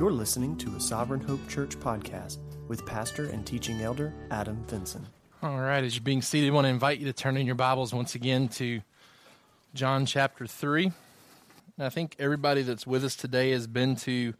You're listening to a Sovereign Hope Church podcast with pastor and teaching elder Adam Vinson. All right, as you're being seated, I want to invite you to turn in your Bibles once again to John chapter 3. And I think everybody that's with us today has been to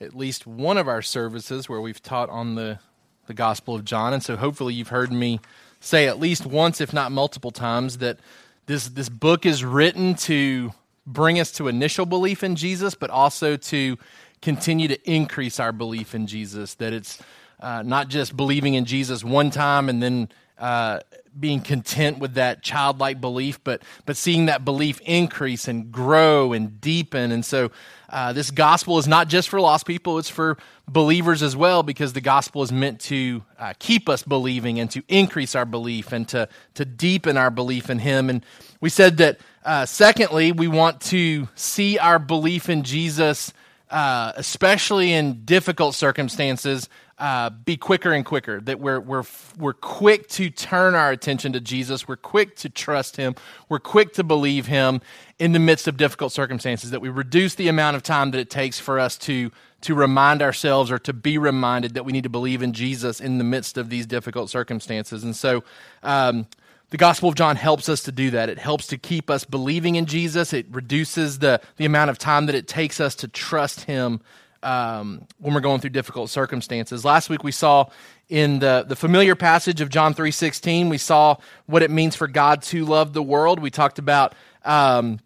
at least one of our services where we've taught on the, the Gospel of John. And so hopefully you've heard me say at least once, if not multiple times, that this, this book is written to bring us to initial belief in Jesus, but also to continue to increase our belief in Jesus. That it's uh, not just believing in Jesus one time and then uh, being content with that childlike belief, but but seeing that belief increase and grow and deepen. And so, uh, this gospel is not just for lost people; it's for believers as well, because the gospel is meant to uh, keep us believing and to increase our belief and to to deepen our belief in Him. And we said that. Uh, secondly, we want to see our belief in Jesus uh, especially in difficult circumstances, uh, be quicker and quicker. That we're, we're, we're quick to turn our attention to Jesus. We're quick to trust Him. We're quick to believe Him in the midst of difficult circumstances. That we reduce the amount of time that it takes for us to, to remind ourselves or to be reminded that we need to believe in Jesus in the midst of these difficult circumstances. And so, um, the Gospel of John helps us to do that. It helps to keep us believing in Jesus. It reduces the, the amount of time that it takes us to trust Him um, when we're going through difficult circumstances. Last week we saw in the, the familiar passage of John 3.16, we saw what it means for God to love the world. We talked about um,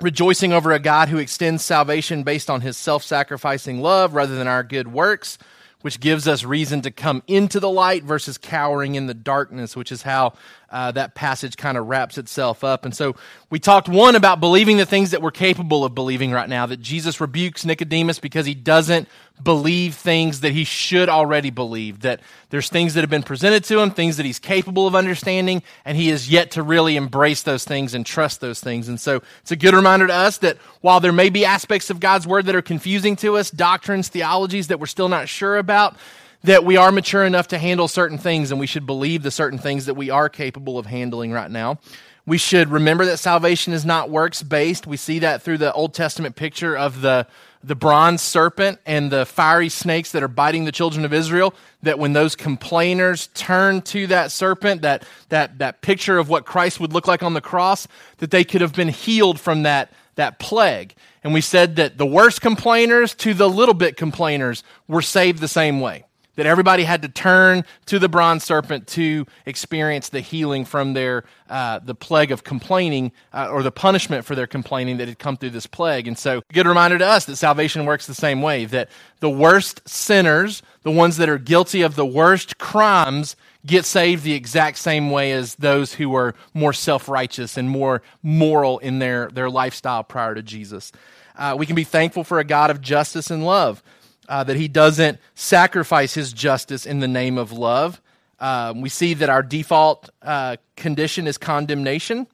rejoicing over a God who extends salvation based on His self-sacrificing love rather than our good works which gives us reason to come into the light versus cowering in the darkness, which is how uh, that passage kind of wraps itself up. And so we talked one about believing the things that we're capable of believing right now, that Jesus rebukes Nicodemus because he doesn't believe things that he should already believe, that there's things that have been presented to him, things that he's capable of understanding, and he has yet to really embrace those things and trust those things. And so it's a good reminder to us that while there may be aspects of God's word that are confusing to us, doctrines, theologies that we're still not sure about, that we are mature enough to handle certain things and we should believe the certain things that we are capable of handling right now. We should remember that salvation is not works based. We see that through the Old Testament picture of the, the bronze serpent and the fiery snakes that are biting the children of Israel. That when those complainers turn to that serpent, that, that, that picture of what Christ would look like on the cross, that they could have been healed from that, that plague. And we said that the worst complainers to the little bit complainers were saved the same way that everybody had to turn to the bronze serpent to experience the healing from their uh, the plague of complaining uh, or the punishment for their complaining that had come through this plague. And so good reminder to us that salvation works the same way that the worst sinners the ones that are guilty of the worst crimes get saved the exact same way as those who are more self-righteous and more moral in their, their lifestyle prior to jesus. Uh, we can be thankful for a god of justice and love uh, that he doesn't sacrifice his justice in the name of love. Um, we see that our default uh, condition is condemnation,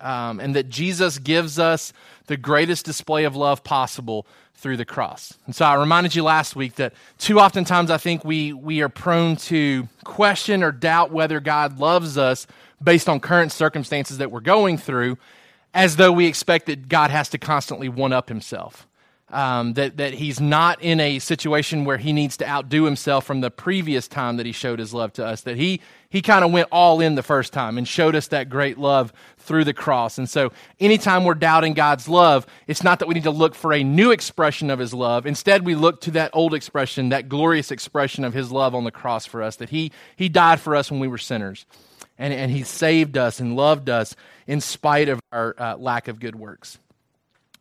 um, and that Jesus gives us the greatest display of love possible through the cross. And so I reminded you last week that too oftentimes I think we, we are prone to question or doubt whether God loves us based on current circumstances that we're going through, as though we expect that God has to constantly one up himself um, that, that he's not in a situation where he needs to outdo himself from the previous time that he showed his love to us, that he, he kind of went all in the first time and showed us that great love through the cross. And so, anytime we're doubting God's love, it's not that we need to look for a new expression of his love. Instead, we look to that old expression, that glorious expression of his love on the cross for us, that he, he died for us when we were sinners. And, and he saved us and loved us in spite of our uh, lack of good works.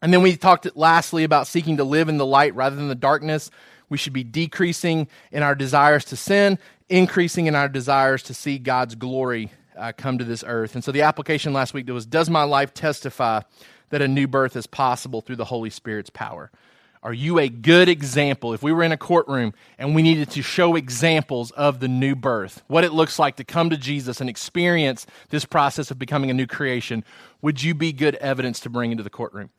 And then we talked lastly about seeking to live in the light rather than the darkness. We should be decreasing in our desires to sin, increasing in our desires to see God's glory uh, come to this earth. And so the application last week was Does my life testify that a new birth is possible through the Holy Spirit's power? Are you a good example? If we were in a courtroom and we needed to show examples of the new birth, what it looks like to come to Jesus and experience this process of becoming a new creation, would you be good evidence to bring into the courtroom?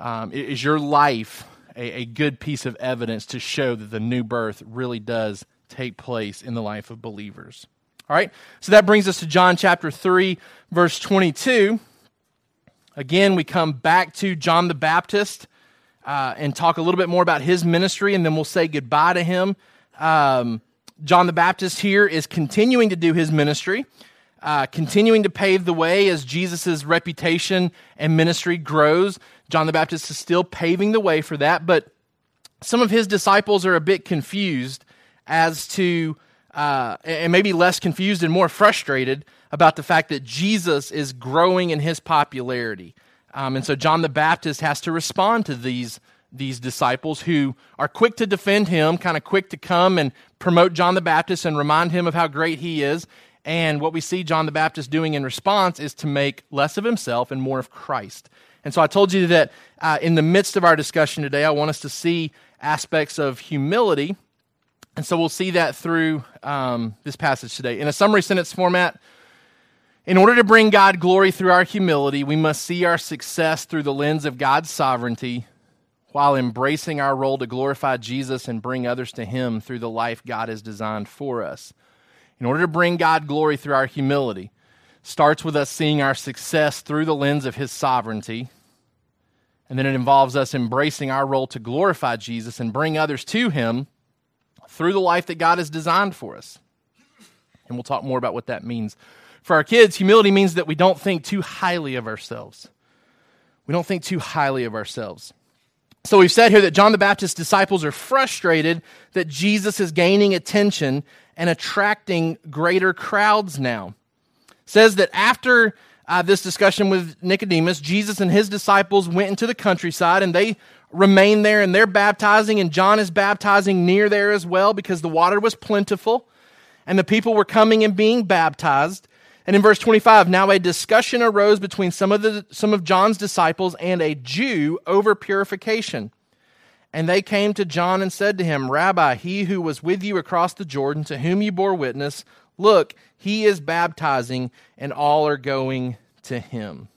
Um, is your life a, a good piece of evidence to show that the new birth really does take place in the life of believers? All right, so that brings us to John chapter 3, verse 22. Again, we come back to John the Baptist uh, and talk a little bit more about his ministry, and then we'll say goodbye to him. Um, John the Baptist here is continuing to do his ministry, uh, continuing to pave the way as Jesus' reputation and ministry grows. John the Baptist is still paving the way for that, but some of his disciples are a bit confused as to, uh, and maybe less confused and more frustrated about the fact that Jesus is growing in his popularity. Um, and so John the Baptist has to respond to these, these disciples who are quick to defend him, kind of quick to come and promote John the Baptist and remind him of how great he is. And what we see John the Baptist doing in response is to make less of himself and more of Christ. And so I told you that uh, in the midst of our discussion today, I want us to see aspects of humility. And so we'll see that through um, this passage today. In a summary sentence format, in order to bring God glory through our humility, we must see our success through the lens of God's sovereignty while embracing our role to glorify Jesus and bring others to Him through the life God has designed for us. In order to bring God glory through our humility, starts with us seeing our success through the lens of His sovereignty and then it involves us embracing our role to glorify Jesus and bring others to Him through the life that God has designed for us. And we'll talk more about what that means. For our kids, humility means that we don't think too highly of ourselves. We don't think too highly of ourselves. So we've said here that John the Baptist's disciples are frustrated that Jesus is gaining attention and attracting greater crowds now. Says that after uh, this discussion with Nicodemus, Jesus and his disciples went into the countryside and they remained there and they're baptizing, and John is baptizing near there as well because the water was plentiful and the people were coming and being baptized. And in verse 25, now a discussion arose between some of, the, some of John's disciples and a Jew over purification. And they came to John and said to him, Rabbi, he who was with you across the Jordan, to whom you bore witness, look, he is baptizing, and all are going to him.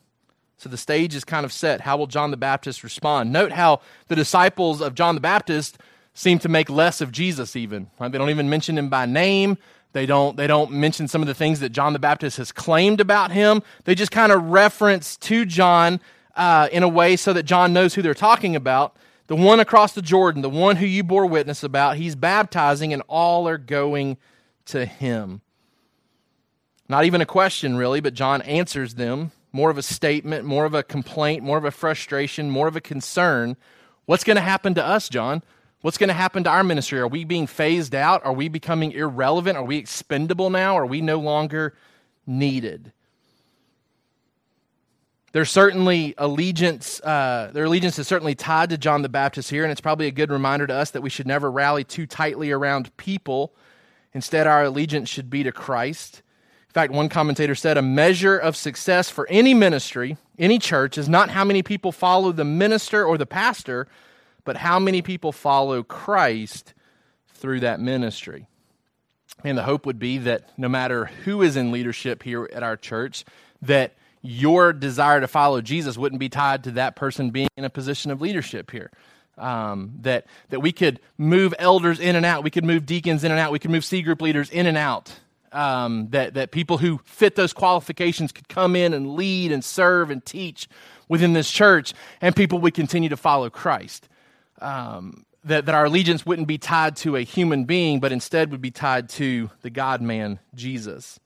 So the stage is kind of set. How will John the Baptist respond? Note how the disciples of John the Baptist seem to make less of Jesus even. Right? They don't even mention him by name. They don't, they don't mention some of the things that John the Baptist has claimed about him. They just kind of reference to John uh, in a way so that John knows who they're talking about. The one across the Jordan, the one who you bore witness about, he's baptizing, and all are going to him. Not even a question, really, but John answers them. More of a statement, more of a complaint, more of a frustration, more of a concern. What's going to happen to us, John? What's going to happen to our ministry? Are we being phased out? Are we becoming irrelevant? Are we expendable now? Are we no longer needed? There's certainly allegiance. Uh, their allegiance is certainly tied to John the Baptist here, and it's probably a good reminder to us that we should never rally too tightly around people. Instead, our allegiance should be to Christ. In fact, one commentator said a measure of success for any ministry, any church, is not how many people follow the minister or the pastor, but how many people follow Christ through that ministry. And the hope would be that no matter who is in leadership here at our church, that your desire to follow Jesus wouldn't be tied to that person being in a position of leadership here. Um, that that we could move elders in and out, we could move deacons in and out, we could move C group leaders in and out, um, that, that people who fit those qualifications could come in and lead and serve and teach within this church, and people would continue to follow Christ. Um, that, that our allegiance wouldn't be tied to a human being, but instead would be tied to the God man, Jesus.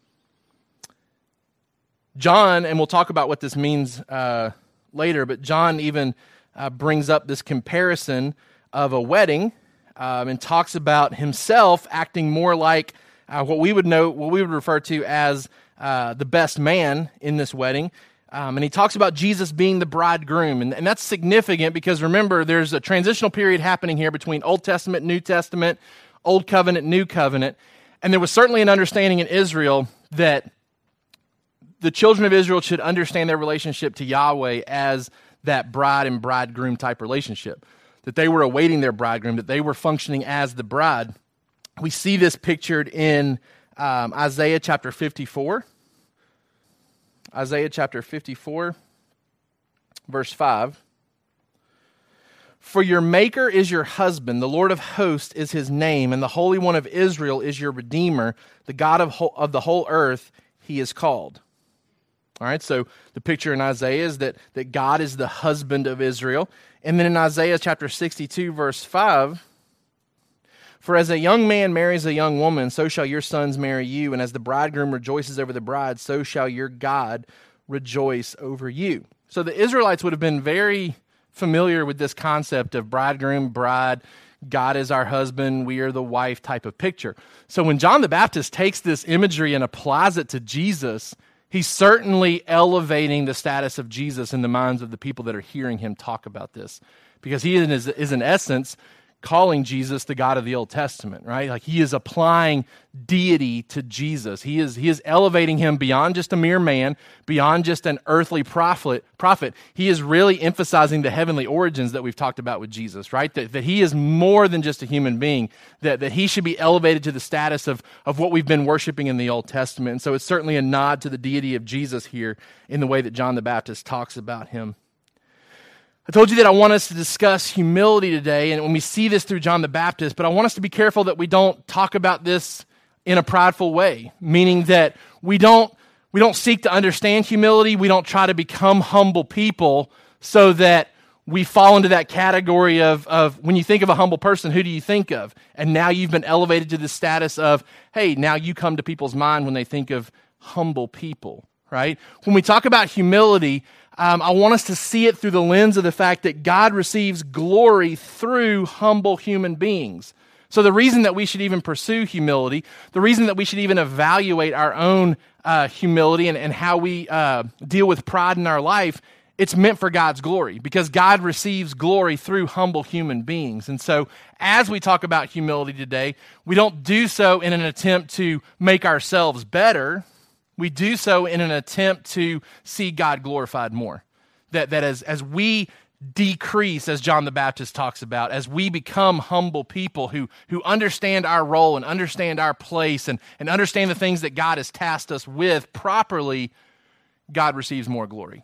John, and we'll talk about what this means uh, later, but John even uh, brings up this comparison of a wedding um, and talks about himself acting more like uh, what we would know, what we would refer to as uh, the best man in this wedding. Um, and he talks about Jesus being the bridegroom. And, and that's significant because remember, there's a transitional period happening here between Old Testament, New Testament, Old Covenant, New Covenant. And there was certainly an understanding in Israel that the children of Israel should understand their relationship to Yahweh as that bride and bridegroom type relationship. That they were awaiting their bridegroom, that they were functioning as the bride we see this pictured in um, Isaiah chapter 54. Isaiah chapter 54, verse 5. For your Maker is your husband, the Lord of hosts is his name, and the Holy One of Israel is your Redeemer, the God of, of the whole earth he is called. All right, so the picture in Isaiah is that, that God is the husband of Israel. And then in Isaiah chapter 62, verse 5, for as a young man marries a young woman, so shall your sons marry you. And as the bridegroom rejoices over the bride, so shall your God rejoice over you. So the Israelites would have been very familiar with this concept of bridegroom, bride, God is our husband, we are the wife type of picture. So when John the Baptist takes this imagery and applies it to Jesus, he's certainly elevating the status of Jesus in the minds of the people that are hearing him talk about this. Because he is, is in essence calling Jesus the God of the Old Testament, right? Like he is applying deity to Jesus. He is, he is elevating him beyond just a mere man, beyond just an earthly prophet. prophet. He is really emphasizing the heavenly origins that we've talked about with Jesus, right? That, that he is more than just a human being, that, that he should be elevated to the status of, of what we've been worshiping in the Old Testament. And so it's certainly a nod to the deity of Jesus here in the way that John the Baptist talks about him. I told you that I want us to discuss humility today, and when we see this through John the Baptist, but I want us to be careful that we don't talk about this in a prideful way, meaning that we don't we don't seek to understand humility, we don't try to become humble people so that we fall into that category of, of when you think of a humble person, who do you think of? And now you've been elevated to the status of, hey, now you come to people's mind when they think of humble people, right? When we talk about humility, um, I want us to see it through the lens of the fact that God receives glory through humble human beings. So, the reason that we should even pursue humility, the reason that we should even evaluate our own uh, humility and, and how we uh, deal with pride in our life, it's meant for God's glory because God receives glory through humble human beings. And so, as we talk about humility today, we don't do so in an attempt to make ourselves better. We do so in an attempt to see God glorified more. That, that as, as we decrease, as John the Baptist talks about, as we become humble people who, who understand our role and understand our place and, and understand the things that God has tasked us with properly, God receives more glory.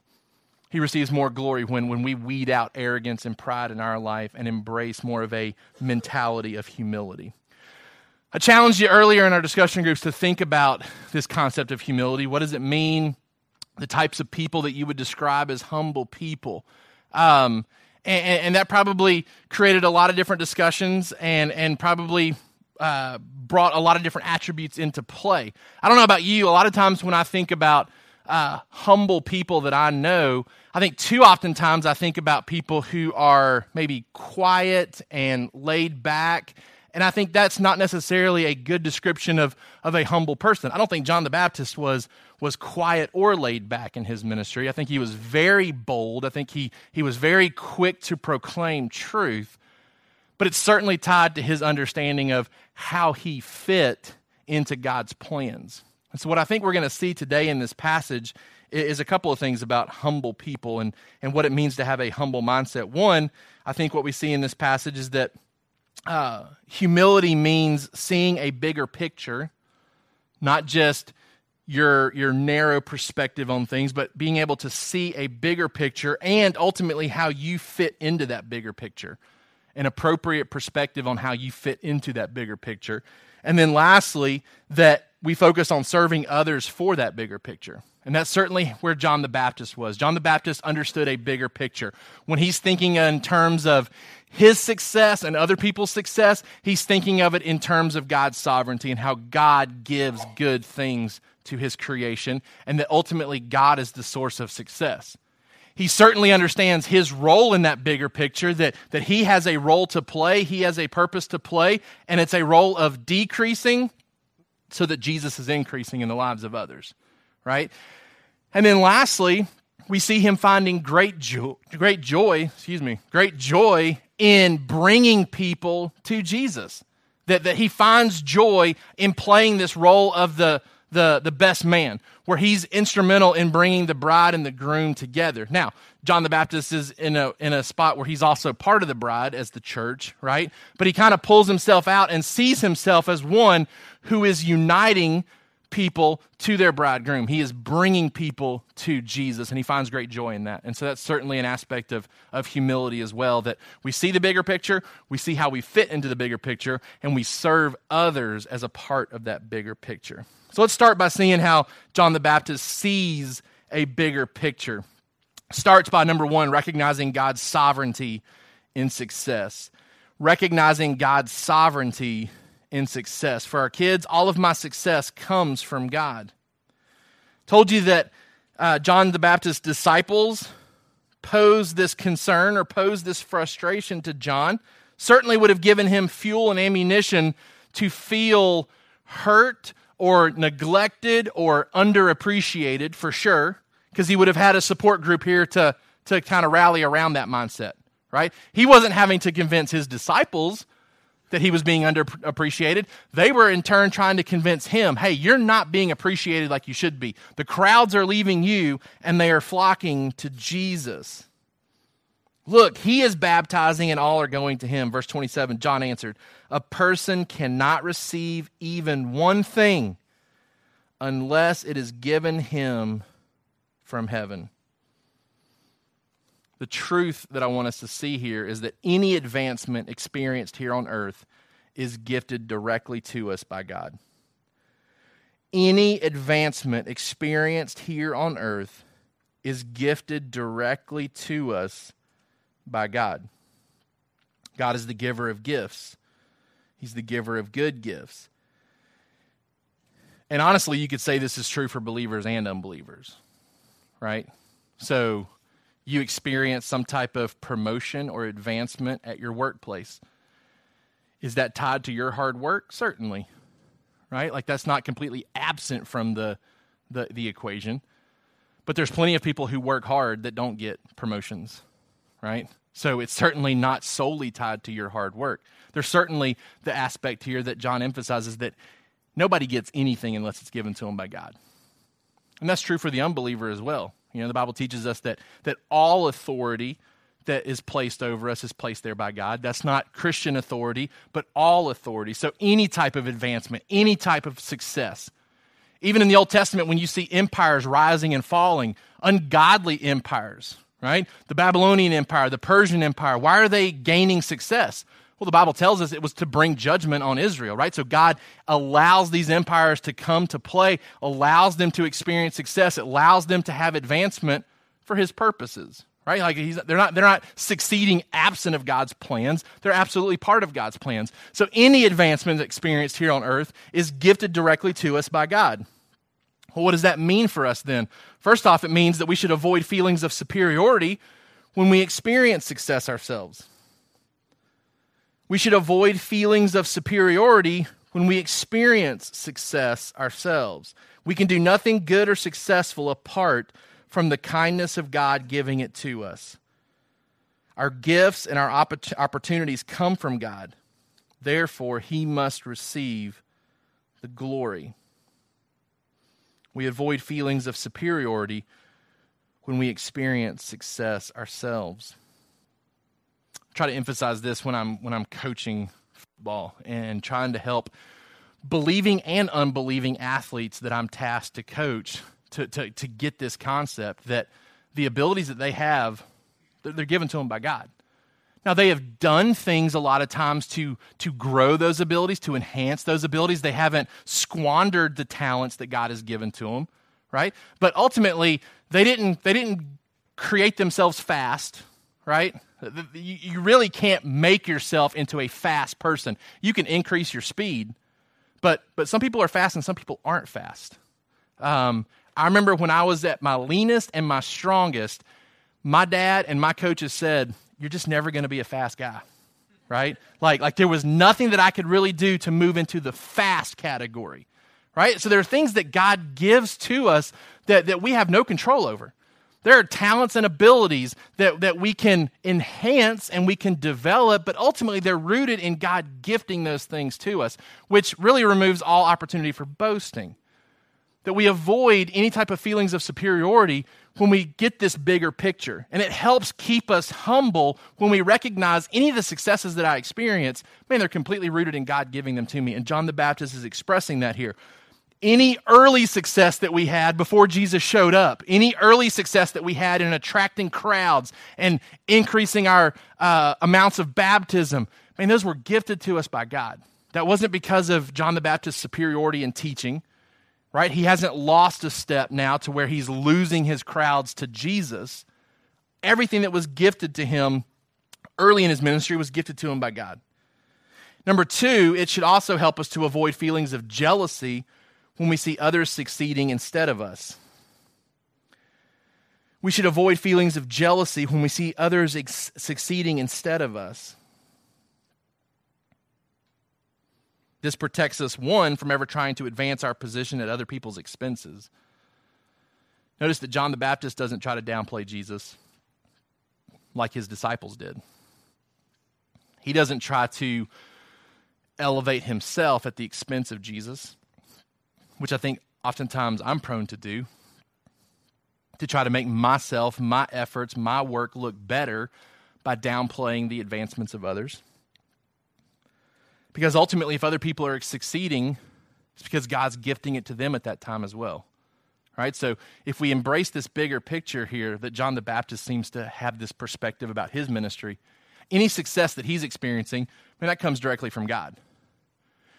He receives more glory when, when we weed out arrogance and pride in our life and embrace more of a mentality of humility. I challenged you earlier in our discussion groups to think about this concept of humility. What does it mean? The types of people that you would describe as humble people. Um, and, and, that probably created a lot of different discussions and, and probably uh, brought a lot of different attributes into play. I don't know about you, a lot of times when I think about uh, humble people that I know, I think too often times I think about people who are maybe quiet and laid back and I think that's not necessarily a good description of, of a humble person. I don't think John the Baptist was, was quiet or laid back in his ministry. I think he was very bold. I think he, he was very quick to proclaim truth. But it's certainly tied to his understanding of how he fit into God's plans. And so, what I think we're going to see today in this passage is a couple of things about humble people and, and what it means to have a humble mindset. One, I think what we see in this passage is that uh, humility means seeing a bigger picture, not just your your narrow perspective on things, but being able to see a bigger picture and ultimately how you fit into that bigger picture, an appropriate perspective on how you fit into that bigger picture, and then lastly that we focus on serving others for that bigger picture. And that's certainly where John the Baptist was. John the Baptist understood a bigger picture. When he's thinking in terms of his success and other people's success, he's thinking of it in terms of God's sovereignty and how God gives good things to his creation, and that ultimately God is the source of success. He certainly understands his role in that bigger picture, that, that he has a role to play, he has a purpose to play, and it's a role of decreasing so that Jesus is increasing in the lives of others right? And then lastly, we see him finding great joy, great joy, excuse me, great joy in bringing people to Jesus. That, that he finds joy in playing this role of the, the, the best man, where he's instrumental in bringing the bride and the groom together. Now, John the Baptist is in a, in a spot where he's also part of the bride as the church, right? But he kind of pulls himself out and sees himself as one who is uniting people to their bridegroom. He is bringing people to Jesus, and he finds great joy in that. And so that's certainly an aspect of, of humility as well that we see the bigger picture, we see how we fit into the bigger picture, and we serve others as a part of that bigger picture. So let's start by seeing how John the Baptist sees a bigger picture. Starts by number one, recognizing God's sovereignty in success. Recognizing God's sovereignty in success. For our kids, all of my success comes from God. Told you that uh, John the Baptist's disciples posed this concern or posed this frustration to John. Certainly would have given him fuel and ammunition to feel hurt or neglected or underappreciated for sure, because he would have had a support group here to, to kind of rally around that mindset, right? He wasn't having to convince his disciples that he was being underappreciated. They were in turn trying to convince him, hey, you're not being appreciated like you should be. The crowds are leaving you and they are flocking to Jesus. Look, he is baptizing and all are going to him. Verse 27, John answered, A person cannot receive even one thing unless it is given him from heaven. The truth that I want us to see here is that any advancement experienced here on earth is gifted directly to us by God. Any advancement experienced here on earth is gifted directly to us by God. God is the giver of gifts, He's the giver of good gifts. And honestly, you could say this is true for believers and unbelievers, right? So you experience some type of promotion or advancement at your workplace. Is that tied to your hard work? Certainly, right? Like that's not completely absent from the, the, the equation. But there's plenty of people who work hard that don't get promotions, right? So it's certainly not solely tied to your hard work. There's certainly the aspect here that John emphasizes that nobody gets anything unless it's given to them by God. And that's true for the unbeliever as well. You know, the Bible teaches us that, that all authority that is placed over us is placed there by God. That's not Christian authority, but all authority. So any type of advancement, any type of success. Even in the Old Testament, when you see empires rising and falling, ungodly empires, right? The Babylonian Empire, the Persian Empire, why are they gaining success? Well, the Bible tells us it was to bring judgment on Israel, right? So God allows these empires to come to play, allows them to experience success, allows them to have advancement for his purposes, right? Like they're not they're not succeeding absent of God's plans. They're absolutely part of God's plans. So any advancement experienced here on earth is gifted directly to us by God. Well, what does that mean for us then? First off, it means that we should avoid feelings of superiority when we experience success ourselves. We should avoid feelings of superiority when we experience success ourselves. We can do nothing good or successful apart from the kindness of God giving it to us. Our gifts and our opportunities come from God. Therefore, He must receive the glory. We avoid feelings of superiority when we experience success ourselves. Try to emphasize this when I'm when I'm coaching football and trying to help believing and unbelieving athletes that I'm tasked to coach to, to, to get this concept that the abilities that they have, they're given to them by God. Now, they have done things a lot of times to, to grow those abilities, to enhance those abilities. They haven't squandered the talents that God has given to them, right? But ultimately, they didn't, they didn't create themselves fast, right? You really can't make yourself into a fast person. You can increase your speed, but, but some people are fast and some people aren't fast. Um, I remember when I was at my leanest and my strongest, my dad and my coaches said, you're just never going to be a fast guy right like like there was nothing that i could really do to move into the fast category right so there are things that god gives to us that, that we have no control over there are talents and abilities that, that we can enhance and we can develop, but ultimately they're rooted in God gifting those things to us, which really removes all opportunity for boasting. That we avoid any type of feelings of superiority when we get this bigger picture. And it helps keep us humble when we recognize any of the successes that I experience, man, they're completely rooted in God giving them to me. And John the Baptist is expressing that here. Any early success that we had before Jesus showed up, any early success that we had in attracting crowds and increasing our uh, amounts of baptism, I mean, those were gifted to us by God. That wasn't because of John the Baptist's superiority in teaching right? He hasn't lost a step now to where he's losing his crowds to Jesus. Everything that was gifted to him early in his ministry was gifted to him by God. Number two, it should also help us to avoid feelings of jealousy when we see others succeeding instead of us. We should avoid feelings of jealousy when we see others ex- succeeding instead of us. This protects us, one, from ever trying to advance our position at other people's expenses. Notice that John the Baptist doesn't try to downplay Jesus like his disciples did. He doesn't try to elevate himself at the expense of Jesus, which I think oftentimes I'm prone to do, to try to make myself, my efforts, my work look better by downplaying the advancements of others. Because ultimately, if other people are succeeding, it's because God's gifting it to them at that time as well. Right? So if we embrace this bigger picture here that John the Baptist seems to have this perspective about his ministry, any success that he's experiencing, I mean, that comes directly from God.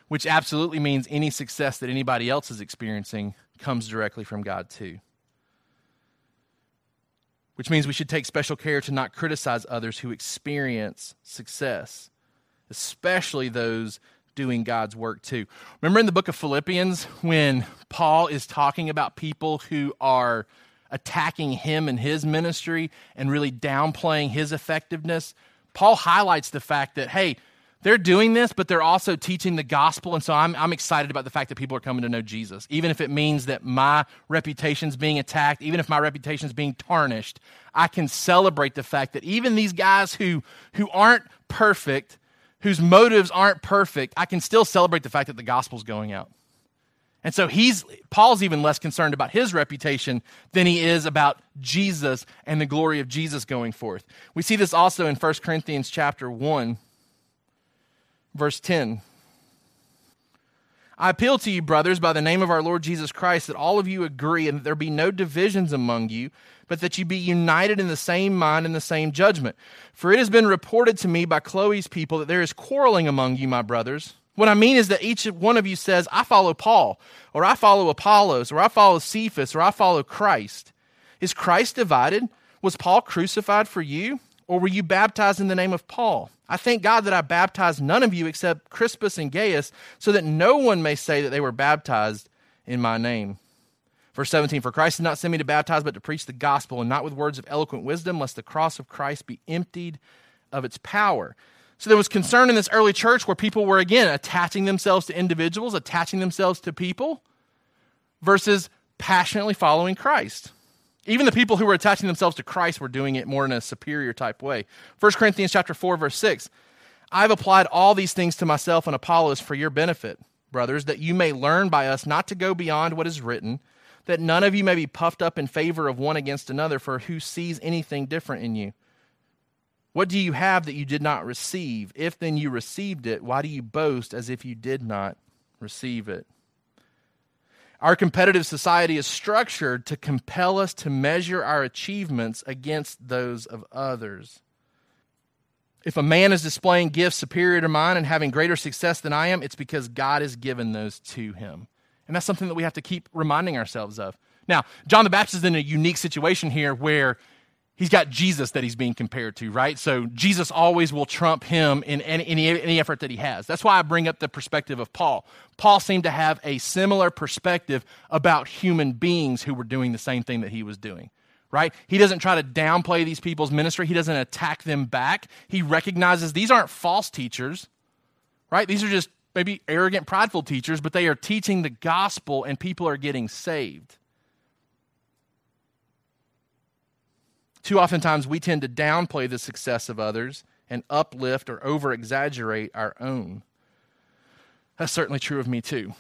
Which absolutely means any success that anybody else is experiencing comes directly from God too. Which means we should take special care to not criticize others who experience success especially those doing God's work too. Remember in the book of Philippians when Paul is talking about people who are attacking him and his ministry and really downplaying his effectiveness? Paul highlights the fact that, hey, they're doing this, but they're also teaching the gospel. And so I'm, I'm excited about the fact that people are coming to know Jesus. Even if it means that my reputation's being attacked, even if my reputation's being tarnished, I can celebrate the fact that even these guys who, who aren't perfect, whose motives aren't perfect, I can still celebrate the fact that the gospel's going out. And so he's Paul's even less concerned about his reputation than he is about Jesus and the glory of Jesus going forth. We see this also in 1 Corinthians chapter 1 verse 10. I appeal to you, brothers, by the name of our Lord Jesus Christ, that all of you agree and that there be no divisions among you, but that you be united in the same mind and the same judgment. For it has been reported to me by Chloe's people that there is quarreling among you, my brothers. What I mean is that each one of you says, I follow Paul, or I follow Apollos, or I follow Cephas, or I follow Christ. Is Christ divided? Was Paul crucified for you? Or were you baptized in the name of Paul? I thank God that I baptized none of you except Crispus and Gaius, so that no one may say that they were baptized in my name. Verse 17 For Christ did not send me to baptize, but to preach the gospel, and not with words of eloquent wisdom, lest the cross of Christ be emptied of its power. So there was concern in this early church where people were, again, attaching themselves to individuals, attaching themselves to people, versus passionately following Christ. Even the people who were attaching themselves to Christ were doing it more in a superior type way. 1 Corinthians chapter 4 verse 6. I've applied all these things to myself and Apollos for your benefit, brothers, that you may learn by us not to go beyond what is written, that none of you may be puffed up in favor of one against another, for who sees anything different in you? What do you have that you did not receive? If then you received it, why do you boast as if you did not receive it? Our competitive society is structured to compel us to measure our achievements against those of others. If a man is displaying gifts superior to mine and having greater success than I am, it's because God has given those to him. And that's something that we have to keep reminding ourselves of. Now, John the Baptist is in a unique situation here where he's got Jesus that he's being compared to, right? So Jesus always will trump him in any, any, any, effort that he has. That's why I bring up the perspective of Paul. Paul seemed to have a similar perspective about human beings who were doing the same thing that he was doing, right? He doesn't try to downplay these people's ministry, he doesn't attack them back. He recognizes these aren't false teachers, right? These are just maybe arrogant, prideful teachers, but they are teaching the gospel and people are getting saved. Too oftentimes, we tend to downplay the success of others and uplift or over exaggerate our own. That's certainly true of me too.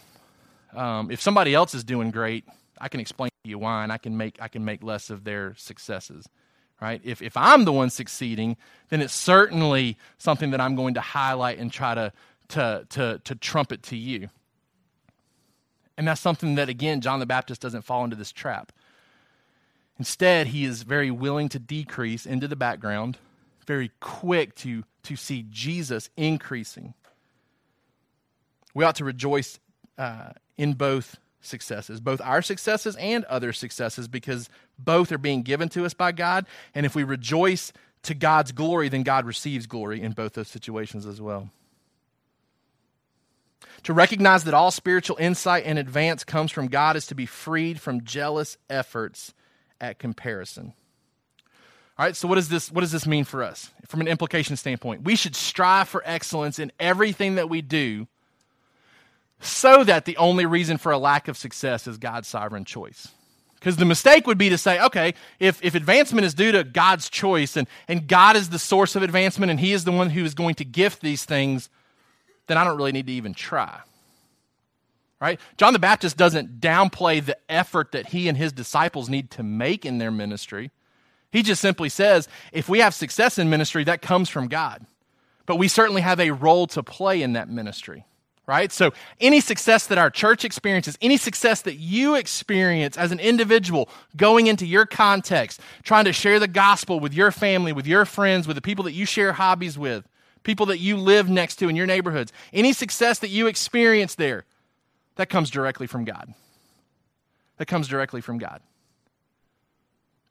Um, if somebody else is doing great, I can explain to you why, and I can make I can make less of their successes. Right? If if I'm the one succeeding, then it's certainly something that I'm going to highlight and try to to to to trumpet to you. And that's something that again John the Baptist doesn't fall into this trap. Instead, he is very willing to decrease into the background, very quick to, to see Jesus increasing. We ought to rejoice uh, in both successes, both our successes and other successes, because both are being given to us by God. And if we rejoice to God's glory, then God receives glory in both those situations as well. To recognize that all spiritual insight and advance comes from God is to be freed from jealous efforts at comparison. All right, so what does this what does this mean for us from an implication standpoint? We should strive for excellence in everything that we do so that the only reason for a lack of success is God's sovereign choice. Because the mistake would be to say, okay, if, if advancement is due to God's choice and, and God is the source of advancement and He is the one who is going to gift these things, then I don't really need to even try. Right? John the Baptist doesn't downplay the effort that he and his disciples need to make in their ministry. He just simply says, if we have success in ministry, that comes from God. But we certainly have a role to play in that ministry right? So, any success that our church experiences, any success that you experience as an individual going into your context, trying to share the gospel with your family, with your friends, with the people that you share hobbies with, people that you live next to in your neighborhoods, any success that you experience there, that comes directly from God. That comes directly from God.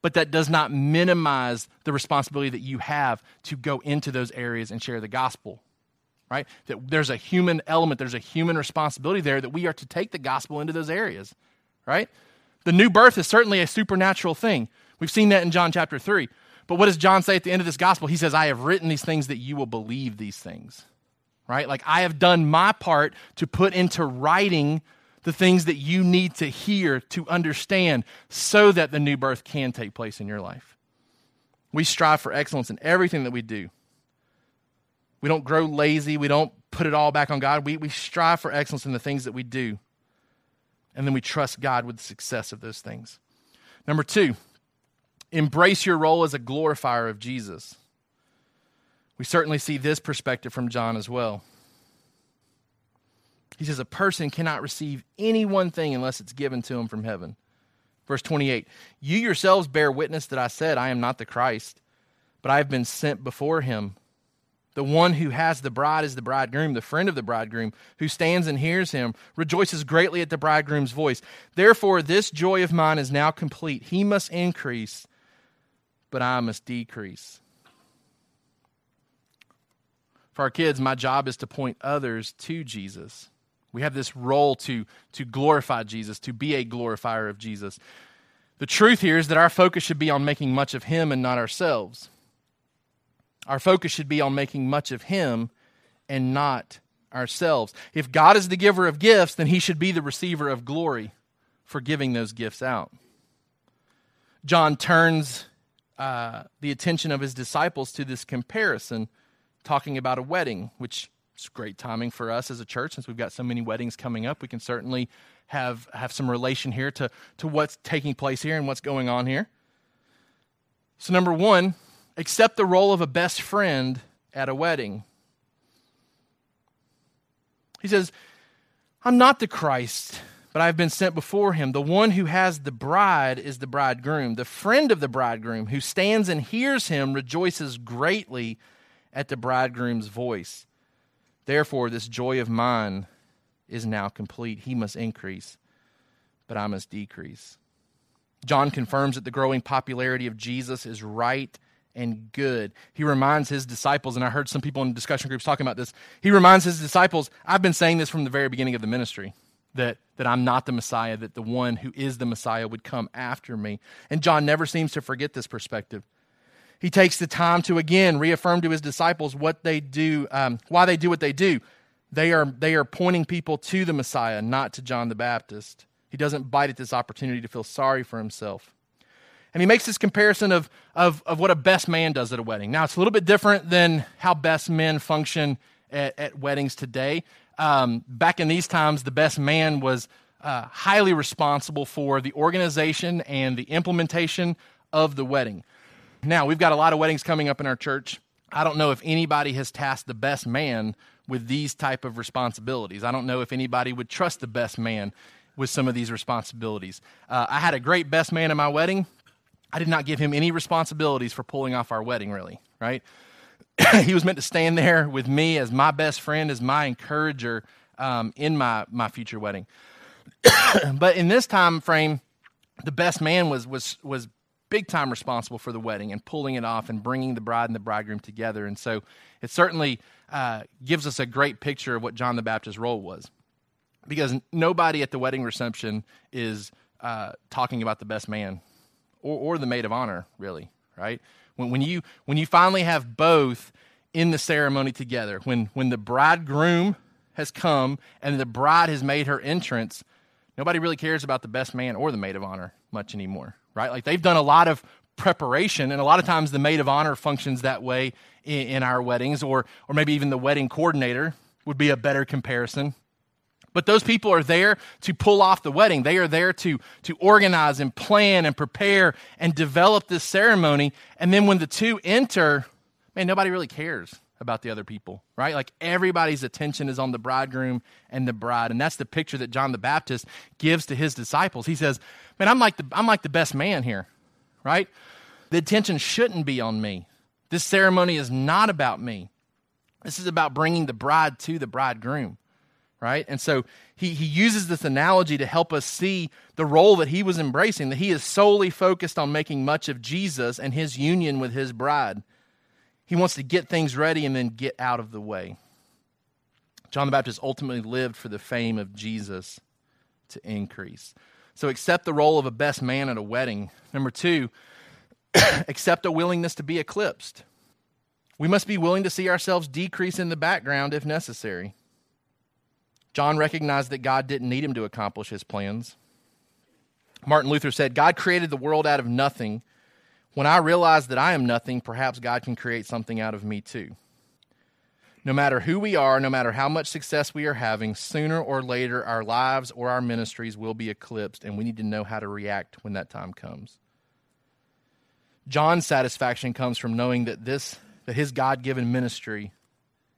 But that does not minimize the responsibility that you have to go into those areas and share the gospel right? That there's a human element, there's a human responsibility there that we are to take the gospel into those areas, right? The new birth is certainly a supernatural thing. We've seen that in John chapter 3. But what does John say at the end of this gospel? He says, I have written these things that you will believe these things, right? Like I have done my part to put into writing the things that you need to hear to understand so that the new birth can take place in your life. We strive for excellence in everything that we do. We don't grow lazy. We don't put it all back on God. We, we strive for excellence in the things that we do. And then we trust God with the success of those things. Number two, embrace your role as a glorifier of Jesus. We certainly see this perspective from John as well. He says, A person cannot receive any one thing unless it's given to him from heaven. Verse 28 You yourselves bear witness that I said, I am not the Christ, but I have been sent before him. The one who has the bride is the bridegroom, the friend of the bridegroom, who stands and hears him, rejoices greatly at the bridegroom's voice. Therefore, this joy of mine is now complete. He must increase, but I must decrease. For our kids, my job is to point others to Jesus. We have this role to, to glorify Jesus, to be a glorifier of Jesus. The truth here is that our focus should be on making much of Him and not ourselves. Our focus should be on making much of Him and not ourselves. If God is the giver of gifts, then He should be the receiver of glory for giving those gifts out. John turns uh, the attention of his disciples to this comparison, talking about a wedding, which is great timing for us as a church since we've got so many weddings coming up. We can certainly have, have some relation here to, to what's taking place here and what's going on here. So, number one, accept the role of a best friend at a wedding. He says, I'm not the Christ, but I've been sent before him. The one who has the bride is the bridegroom. The friend of the bridegroom who stands and hears him rejoices greatly at the bridegroom's voice. Therefore, this joy of mine is now complete. He must increase, but I must decrease. John confirms that the growing popularity of Jesus is right and good. He reminds his disciples, and I heard some people in discussion groups talking about this. He reminds his disciples, I've been saying this from the very beginning of the ministry, that, that I'm not the Messiah, that the one who is the Messiah would come after me. And John never seems to forget this perspective. He takes the time to again reaffirm to his disciples what they do, um, why they do what they do. They are, they are pointing people to the Messiah, not to John the Baptist. He doesn't bite at this opportunity to feel sorry for himself. And he makes this comparison of, of, of what a best man does at a wedding. Now, it's a little bit different than how best men function at, at weddings today. Um, back in these times, the best man was uh, highly responsible for the organization and the implementation of the wedding. Now, we've got a lot of weddings coming up in our church. I don't know if anybody has tasked the best man with these type of responsibilities. I don't know if anybody would trust the best man with some of these responsibilities. Uh, I had a great best man in my wedding. I did not give him any responsibilities for pulling off our wedding, really, right? he was meant to stand there with me as my best friend, as my encourager um, in my, my future wedding. but in this time frame, the best man was was was big time responsible for the wedding and pulling it off and bringing the bride and the bridegroom together. And so it certainly uh, gives us a great picture of what John the Baptist's role was, because nobody at the wedding reception is uh, talking about the best man or, or the maid of honor, really, right? When, when you when you finally have both in the ceremony together, when when the bridegroom has come and the bride has made her entrance, nobody really cares about the best man or the maid of honor much anymore, right? Like they've done a lot of preparation, and a lot of times the maid of honor functions that way in, in our weddings, or or maybe even the wedding coordinator would be a better comparison. But those people are there to pull off the wedding. They are there to, to organize and plan and prepare and develop this ceremony. And then when the two enter, man, nobody really cares about the other people, right? Like everybody's attention is on the bridegroom and the bride. And that's the picture that John the Baptist gives to his disciples. He says, Man, I'm like the, I'm like the best man here, right? The attention shouldn't be on me. This ceremony is not about me. This is about bringing the bride to the bridegroom right? And so he, he uses this analogy to help us see the role that he was embracing, that he is solely focused on making much of Jesus and his union with his bride. He wants to get things ready and then get out of the way. John the Baptist ultimately lived for the fame of Jesus to increase. So accept the role of a best man at a wedding. Number two, accept a willingness to be eclipsed. We must be willing to see ourselves decrease in the background if necessary. John recognized that God didn't need him to accomplish his plans. Martin Luther said, God created the world out of nothing. When I realize that I am nothing, perhaps God can create something out of me too. No matter who we are, no matter how much success we are having, sooner or later our lives or our ministries will be eclipsed, and we need to know how to react when that time comes. John's satisfaction comes from knowing that this that his God-given ministry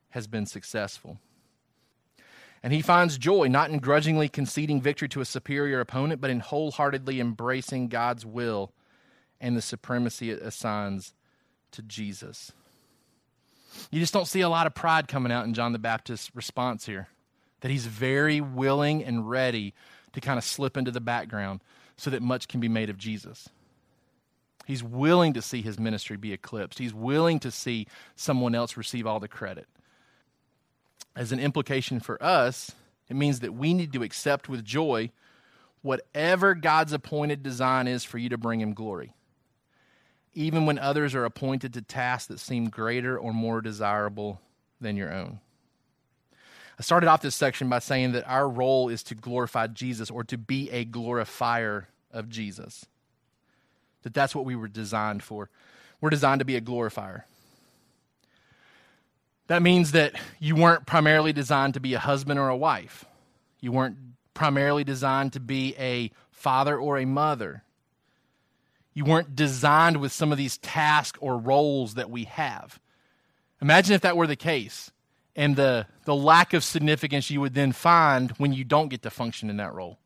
has been successful. And he finds joy not in grudgingly conceding victory to a superior opponent, but in wholeheartedly embracing God's will and the supremacy it assigns to Jesus. You just don't see a lot of pride coming out in John the Baptist's response here. That he's very willing and ready to kind of slip into the background so that much can be made of Jesus. He's willing to see his ministry be eclipsed. He's willing to see someone else receive all the credit as an implication for us, it means that we need to accept with joy whatever God's appointed design is for you to bring Him glory, even when others are appointed to tasks that seem greater or more desirable than your own. I started off this section by saying that our role is to glorify Jesus or to be a glorifier of Jesus. That that's what we were designed for. We're designed to be a glorifier. That means that you weren't primarily designed to be a husband or a wife. You weren't primarily designed to be a father or a mother. You weren't designed with some of these tasks or roles that we have. Imagine if that were the case and the, the lack of significance you would then find when you don't get to function in that role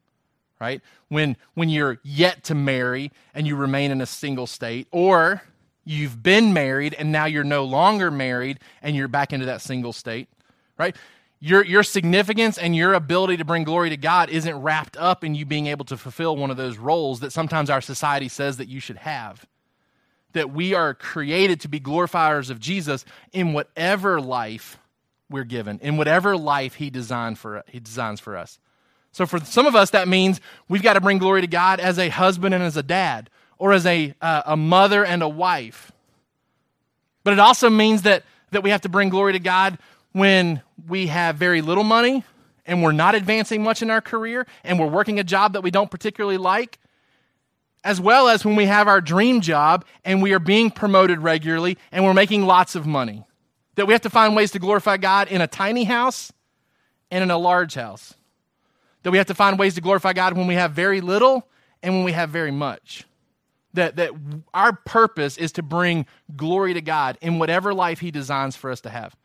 right when when you're yet to marry and you remain in a single state or you've been married and now you're no longer married and you're back into that single state, right? Your, your significance and your ability to bring glory to God isn't wrapped up in you being able to fulfill one of those roles that sometimes our society says that you should have. That we are created to be glorifiers of Jesus in whatever life we're given, in whatever life He designed for He designs for us. So for some of us, that means we've got to bring glory to God as a husband and as a dad or as a, uh, a mother and a wife. But it also means that, that we have to bring glory to God when we have very little money and we're not advancing much in our career and we're working a job that we don't particularly like, as well as when we have our dream job and we are being promoted regularly and we're making lots of money. That we have to find ways to glorify God in a tiny house and in a large house. That we have to find ways to glorify God when we have very little and when we have very much. That, that our purpose is to bring glory to God in whatever life He designs for us to have.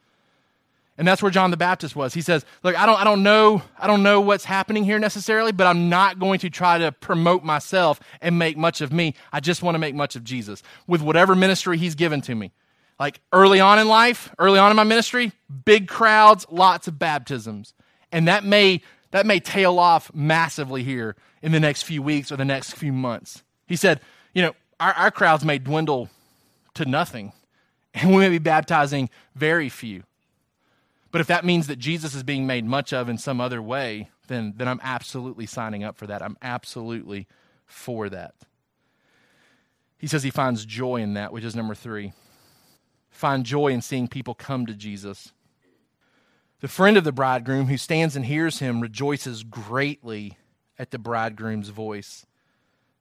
And that's where John the Baptist was. He says, Look, I don't, I don't know, I don't know what's happening here necessarily, but I'm not going to try to promote myself and make much of me. I just want to make much of Jesus with whatever ministry he's given to me. Like early on in life, early on in my ministry, big crowds, lots of baptisms. And that may that may tail off massively here in the next few weeks or the next few months. He said, you know, our, our crowds may dwindle to nothing, and we may be baptizing very few. But if that means that Jesus is being made much of in some other way, then, then I'm absolutely signing up for that. I'm absolutely for that. He says he finds joy in that, which is number three. Find joy in seeing people come to Jesus. The friend of the bridegroom who stands and hears him rejoices greatly at the bridegroom's voice.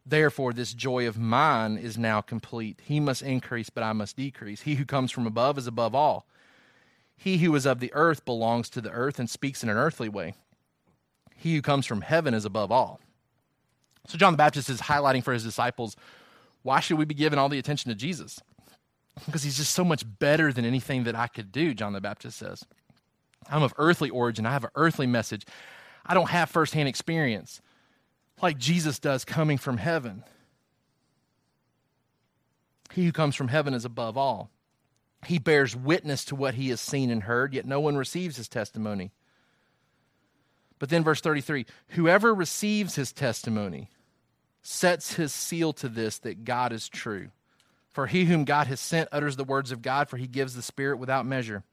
Therefore, this joy of mine is now complete. He must increase, but I must decrease. He who comes from above is above all. He who is of the earth belongs to the earth and speaks in an earthly way. He who comes from heaven is above all. So, John the Baptist is highlighting for his disciples why should we be giving all the attention to Jesus? Because he's just so much better than anything that I could do, John the Baptist says. I'm of earthly origin. I have an earthly message. I don't have firsthand experience like Jesus does coming from heaven. He who comes from heaven is above all. He bears witness to what he has seen and heard, yet no one receives his testimony. But then, verse 33 whoever receives his testimony sets his seal to this that God is true. For he whom God has sent utters the words of God, for he gives the Spirit without measure.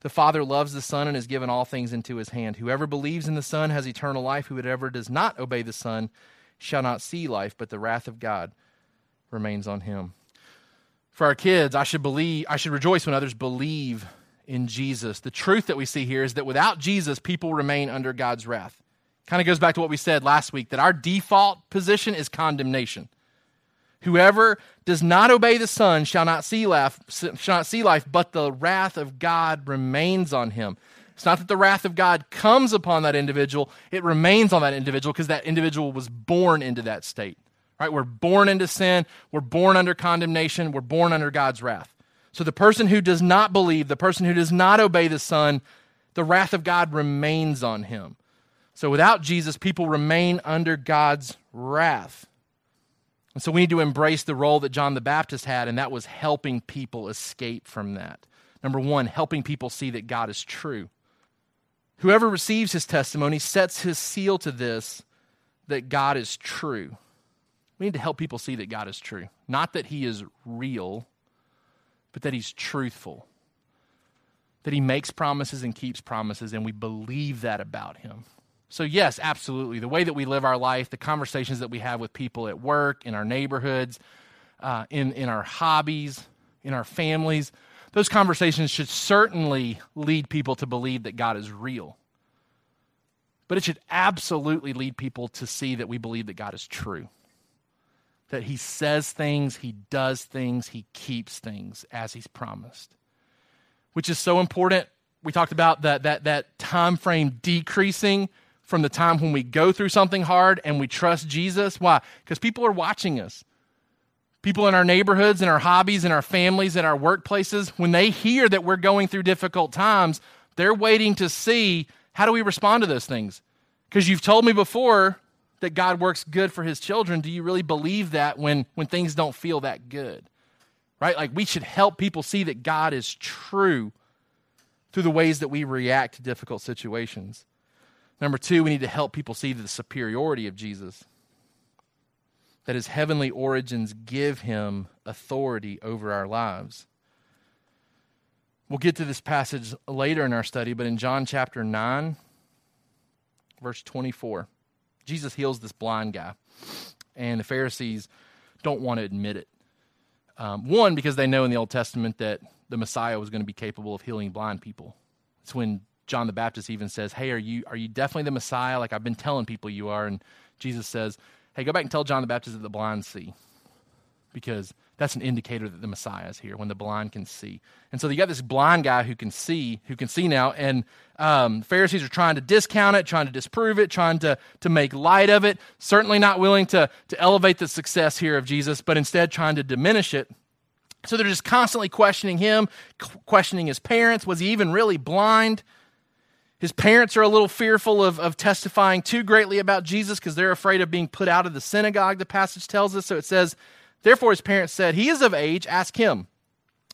The Father loves the Son and has given all things into his hand. Whoever believes in the Son has eternal life. Whoever does not obey the Son shall not see life, but the wrath of God remains on him. For our kids, I should believe I should rejoice when others believe in Jesus. The truth that we see here is that without Jesus, people remain under God's wrath. Kind of goes back to what we said last week that our default position is condemnation. Whoever does not obey the Son shall not see life, shall not see life, but the wrath of God remains on him. It's not that the wrath of God comes upon that individual, it remains on that individual because that individual was born into that state. Right? We're born into sin, we're born under condemnation, we're born under God's wrath. So the person who does not believe, the person who does not obey the Son, the wrath of God remains on him. So without Jesus, people remain under God's wrath. And so we need to embrace the role that John the Baptist had, and that was helping people escape from that. Number one, helping people see that God is true. Whoever receives his testimony sets his seal to this that God is true. We need to help people see that God is true. Not that he is real, but that he's truthful. That he makes promises and keeps promises, and we believe that about him. So, yes, absolutely. The way that we live our life, the conversations that we have with people at work, in our neighborhoods, uh, in, in our hobbies, in our families, those conversations should certainly lead people to believe that God is real. But it should absolutely lead people to see that we believe that God is true. That He says things, He does things, He keeps things as He's promised. Which is so important. We talked about that, that, that time frame decreasing from the time when we go through something hard and we trust Jesus. Why? Because people are watching us. People in our neighborhoods, in our hobbies, in our families, in our workplaces, when they hear that we're going through difficult times, they're waiting to see how do we respond to those things? Because you've told me before that God works good for his children. Do you really believe that when, when things don't feel that good? Right? Like we should help people see that God is true through the ways that we react to difficult situations. Number two, we need to help people see the superiority of Jesus. That his heavenly origins give him authority over our lives. We'll get to this passage later in our study, but in John chapter 9, verse 24, Jesus heals this blind guy. And the Pharisees don't want to admit it. Um, one, because they know in the Old Testament that the Messiah was going to be capable of healing blind people. It's when John the Baptist even says, Hey, are you, are you definitely the Messiah? Like I've been telling people you are. And Jesus says, Hey, go back and tell John the Baptist that the blind see. Because that's an indicator that the Messiah is here when the blind can see. And so you got this blind guy who can see, who can see now, and um, Pharisees are trying to discount it, trying to disprove it, trying to, to make light of it, certainly not willing to, to elevate the success here of Jesus, but instead trying to diminish it. So they're just constantly questioning him, questioning his parents. Was he even really blind? His parents are a little fearful of, of testifying too greatly about Jesus because they're afraid of being put out of the synagogue, the passage tells us. So it says, Therefore, his parents said, He is of age, ask him.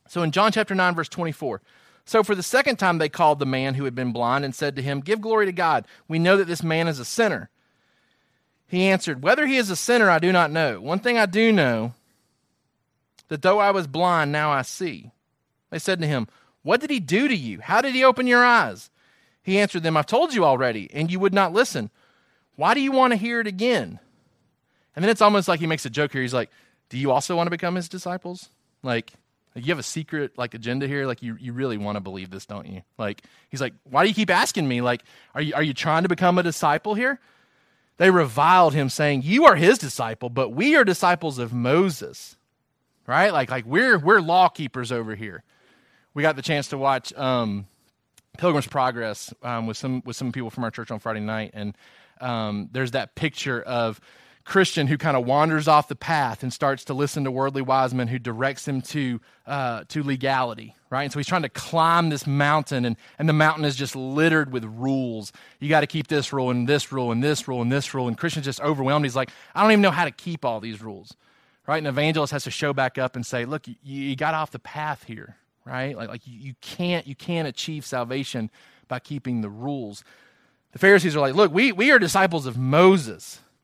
So in John chapter 9, verse 24, So for the second time, they called the man who had been blind and said to him, Give glory to God. We know that this man is a sinner. He answered, Whether he is a sinner, I do not know. One thing I do know, that though I was blind, now I see. They said to him, What did he do to you? How did he open your eyes? He answered them, I've told you already, and you would not listen. Why do you want to hear it again? And then it's almost like he makes a joke here. He's like, Do you also want to become his disciples? Like, you have a secret like agenda here. Like you, you really want to believe this, don't you? Like he's like, why do you keep asking me? Like, are you are you trying to become a disciple here? They reviled him, saying, You are his disciple, but we are disciples of Moses. Right? Like, like we're we're law keepers over here. We got the chance to watch um, Pilgrim's Progress um, with some with some people from our church on Friday night, and um, there's that picture of Christian who kind of wanders off the path and starts to listen to Worldly Wiseman who directs him to uh, to legality, right? And so he's trying to climb this mountain, and, and the mountain is just littered with rules. You got to keep this rule and this rule and this rule and this rule. And Christian's just overwhelmed. He's like, I don't even know how to keep all these rules, right? And evangelist has to show back up and say, Look, you, you got off the path here, right? Like, like you, you can't you can't achieve salvation by keeping the rules. The Pharisees are like, Look, we, we are disciples of Moses.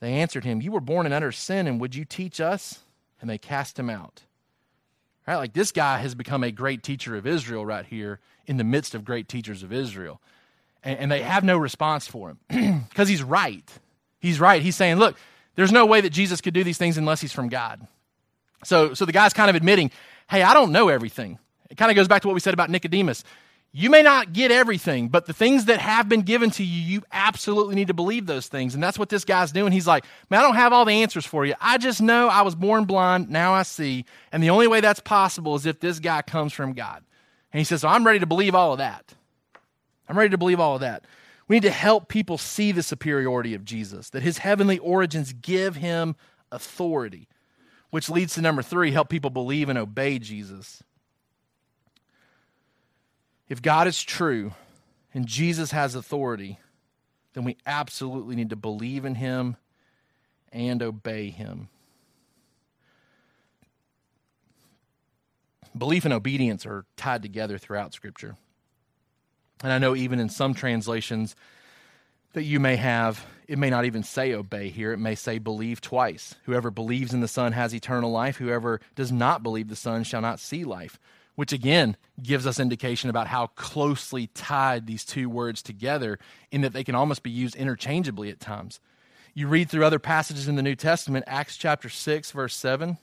They answered him, You were born in utter sin, and would you teach us? And they cast him out. Right? Like this guy has become a great teacher of Israel right here in the midst of great teachers of Israel. And, and they have no response for him because he's right. He's right. He's saying, Look, there's no way that Jesus could do these things unless he's from God. So, so the guy's kind of admitting, Hey, I don't know everything. It kind of goes back to what we said about Nicodemus. You may not get everything, but the things that have been given to you, you absolutely need to believe those things. And that's what this guy's doing. He's like, Man, I don't have all the answers for you. I just know I was born blind. Now I see. And the only way that's possible is if this guy comes from God. And he says, So I'm ready to believe all of that. I'm ready to believe all of that. We need to help people see the superiority of Jesus, that his heavenly origins give him authority, which leads to number three help people believe and obey Jesus. If God is true and Jesus has authority, then we absolutely need to believe in him and obey him. Belief and obedience are tied together throughout Scripture. And I know even in some translations that you may have, it may not even say obey here. It may say believe twice. Whoever believes in the Son has eternal life. Whoever does not believe the Son shall not see life which again gives us indication about how closely tied these two words together in that they can almost be used interchangeably at times. You read through other passages in the New Testament, Acts chapter 6, verse 7.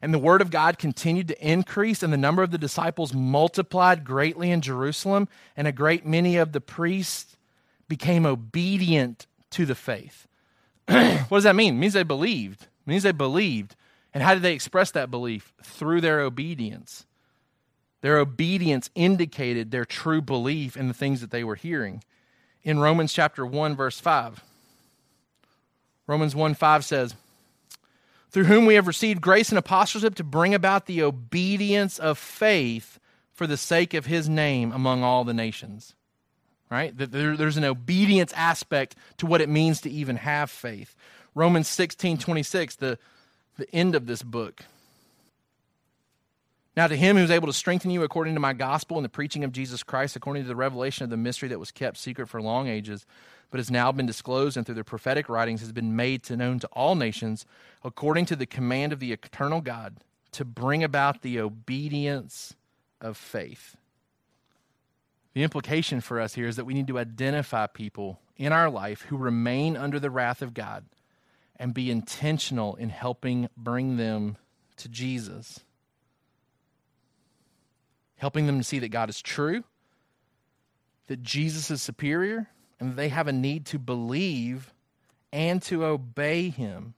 And the word of God continued to increase, and the number of the disciples multiplied greatly in Jerusalem, and a great many of the priests became obedient to the faith. what does that mean? It means they believed. It means they believed. And how did they express that belief? Through their obedience. Their obedience indicated their true belief in the things that they were hearing. In Romans chapter 1, verse 5, Romans 1 5 says, Through whom we have received grace and apostleship to bring about the obedience of faith for the sake of his name among all the nations. Right? There's an obedience aspect to what it means to even have faith. Romans 16 26, the the end of this book. Now, to him who is able to strengthen you according to my gospel and the preaching of Jesus Christ, according to the revelation of the mystery that was kept secret for long ages, but has now been disclosed and through the prophetic writings has been made to known to all nations, according to the command of the eternal God, to bring about the obedience of faith. The implication for us here is that we need to identify people in our life who remain under the wrath of God and be intentional in helping bring them to Jesus. Helping them to see that God is true, that Jesus is superior, and they have a need to believe and to obey him.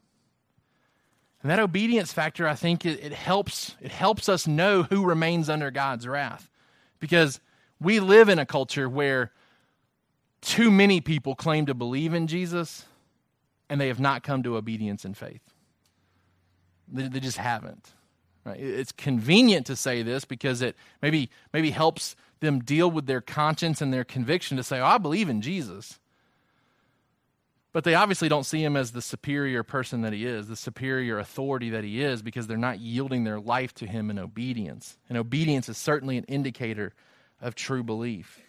And that obedience factor, I think, it, it, helps, it helps us know who remains under God's wrath. Because We live in a culture where too many people claim to believe in Jesus and they have not come to obedience and faith. They, they just haven't. Right? It's convenient to say this because it maybe, maybe helps them deal with their conscience and their conviction to say, oh, I believe in Jesus. But they obviously don't see him as the superior person that he is, the superior authority that he is, because they're not yielding their life to him in obedience. And obedience is certainly an indicator of true belief.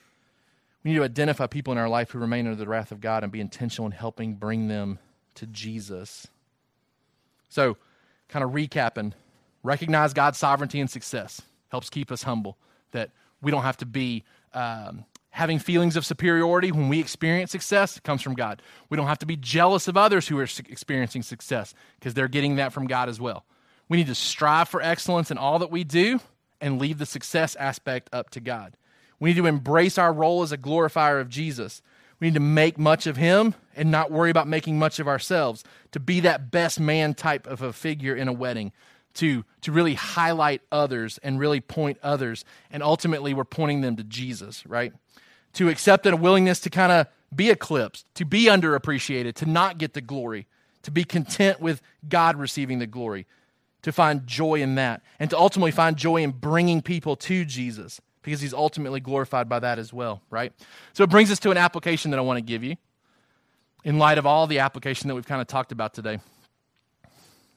We need to identify people in our life who remain under the wrath of God and be intentional in helping bring them to Jesus. So, kind of recapping, recognize God's sovereignty and success helps keep us humble, that we don't have to be um, having feelings of superiority when we experience success it comes from God. We don't have to be jealous of others who are experiencing success because they're getting that from God as well. We need to strive for excellence in all that we do and leave the success aspect up to God. We need to embrace our role as a glorifier of Jesus. We need to make much of him and not worry about making much of ourselves, to be that best man type of a figure in a wedding, to, to really highlight others and really point others. And ultimately, we're pointing them to Jesus, right? To accept a willingness to kind of be eclipsed, to be underappreciated, to not get the glory, to be content with God receiving the glory, to find joy in that, and to ultimately find joy in bringing people to Jesus because he's ultimately glorified by that as well, right? So it brings us to an application that I want to give you in light of all the application that we've kind of talked about today.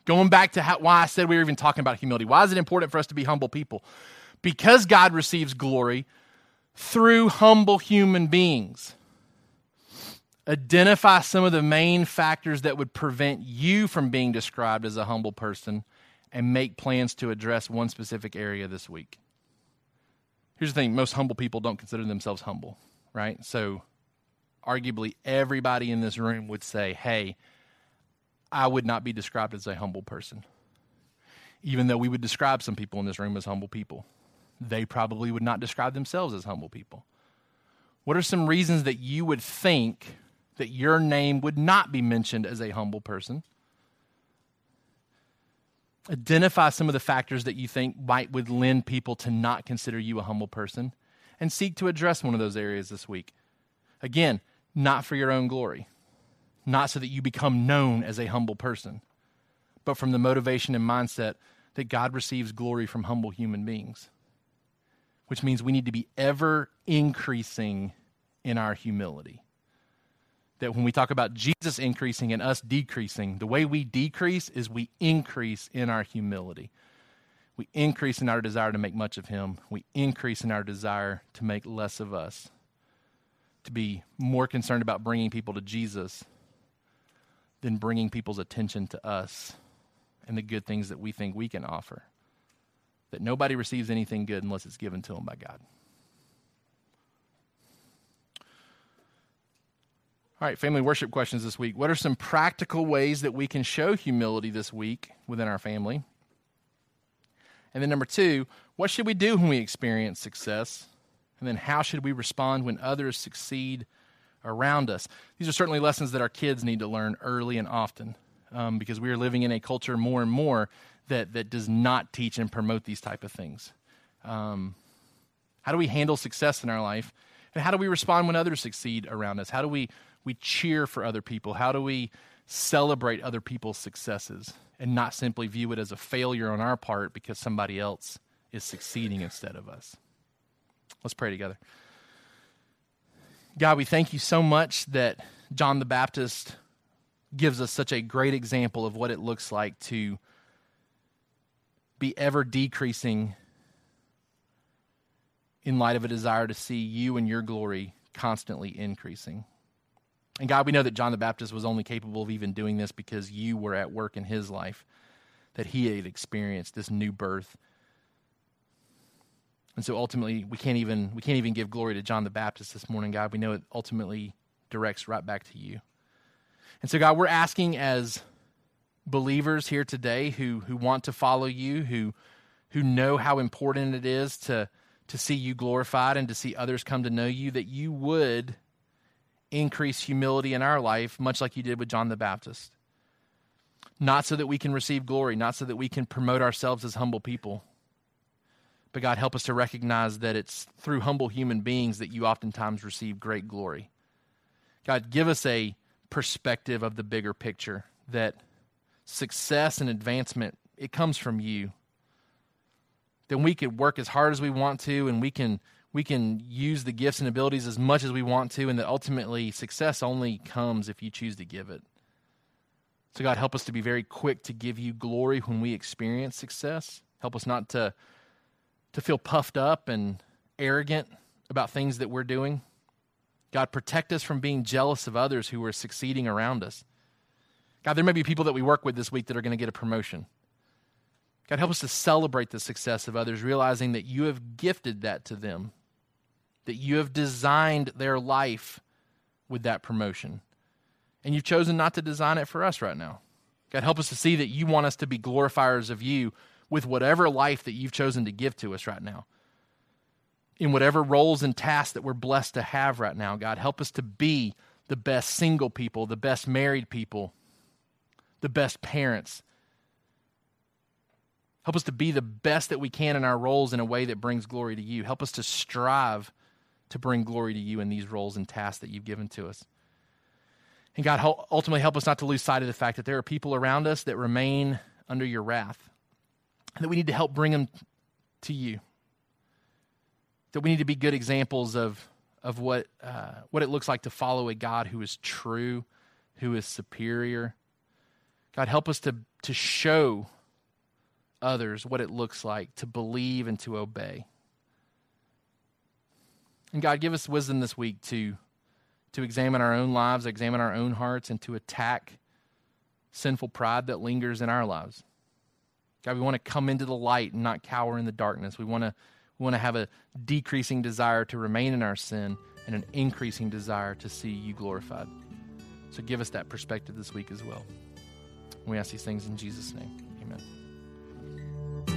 Going back to how, why I said we were even talking about humility. Why is it important for us to be humble people? Because God receives glory through humble human beings. Identify some of the main factors that would prevent you from being described as a humble person and make plans to address one specific area this week. Here's the thing most humble people don't consider themselves humble, right? So, arguably, everybody in this room would say, hey, I would not be described as a humble person. Even though we would describe some people in this room as humble people, they probably would not describe themselves as humble people. What are some reasons that you would think that your name would not be mentioned as a humble person? Identify some of the factors that you think might would lend people to not consider you a humble person and seek to address one of those areas this week. Again, not for your own glory not so that you become known as a humble person, but from the motivation and mindset that God receives glory from humble human beings, which means we need to be ever increasing in our humility. That when we talk about Jesus increasing and us decreasing, the way we decrease is we increase in our humility. We increase in our desire to make much of Him. We increase in our desire to make less of us, to be more concerned about bringing people to Jesus than bringing people's attention to us and the good things that we think we can offer. That nobody receives anything good unless it's given to them by God. All right, family worship questions this week. What are some practical ways that we can show humility this week within our family? And then, number two, what should we do when we experience success? And then, how should we respond when others succeed around us. These are certainly lessons that our kids need to learn early and often um, because we are living in a culture more and more that, that does not teach and promote these type of things. Um, how do we handle success in our life? And how do we respond when others succeed around us? How do we, we cheer for other people? How do we celebrate other people's successes and not simply view it as a failure on our part because somebody else is succeeding instead of us? Let's pray together. God, we thank you so much that John the Baptist gives us such a great example of what it looks like to be ever decreasing in light of a desire to see you and your glory constantly increasing. And God, we know that John the Baptist was only capable of even doing this because you were at work in his life, that he had experienced this new birth and so ultimately, we can't even we can't even give glory to John the Baptist this morning, God. We know it ultimately directs right back to you. And so, God, we're asking as believers here today who who want to follow you, who who know how important it is to to see you glorified and to see others come to know you, that you would increase humility in our life, much like you did with John the Baptist. Not so that we can receive glory, not so that we can promote ourselves as humble people But God, help us to recognize that it's through humble human beings that you oftentimes receive great glory. God, give us a perspective of the bigger picture that success and advancement it comes from you. Then we could work as hard as we want to and we can we can use the gifts and abilities as much as we want to and that ultimately success only comes if you choose to give it. So God help us to be very quick to give you glory when we experience success. Help us not to to feel puffed up and arrogant about things that we're doing. God, protect us from being jealous of others who are succeeding around us. God, there may be people that we work with this week that are going to get a promotion. God, help us to celebrate the success of others, realizing that you have gifted that to them, that you have designed their life with that promotion. And you've chosen not to design it for us right now. God, help us to see that you want us to be glorifiers of you with whatever life that you've chosen to give to us right now. In whatever roles and tasks that we're blessed to have right now, God, help us to be the best single people, the best married people, the best parents. Help us to be the best that we can in our roles in a way that brings glory to you. Help us to strive to bring glory to you in these roles and tasks that you've given to us. And God, ultimately help us not to lose sight of the fact that there are people around us that remain under your wrath that we need to help bring them to you. That we need to be good examples of, of what, uh, what it looks like to follow a God who is true, who is superior. God, help us to, to show others what it looks like to believe and to obey. And God, give us wisdom this week to, to examine our own lives, examine our own hearts, and to attack sinful pride that lingers in our lives. God, we want to come into the light and not cower in the darkness. We want to we want to have a decreasing desire to remain in our sin and an increasing desire to see you glorified. So give us that perspective this week as well. We ask these things in Jesus' name.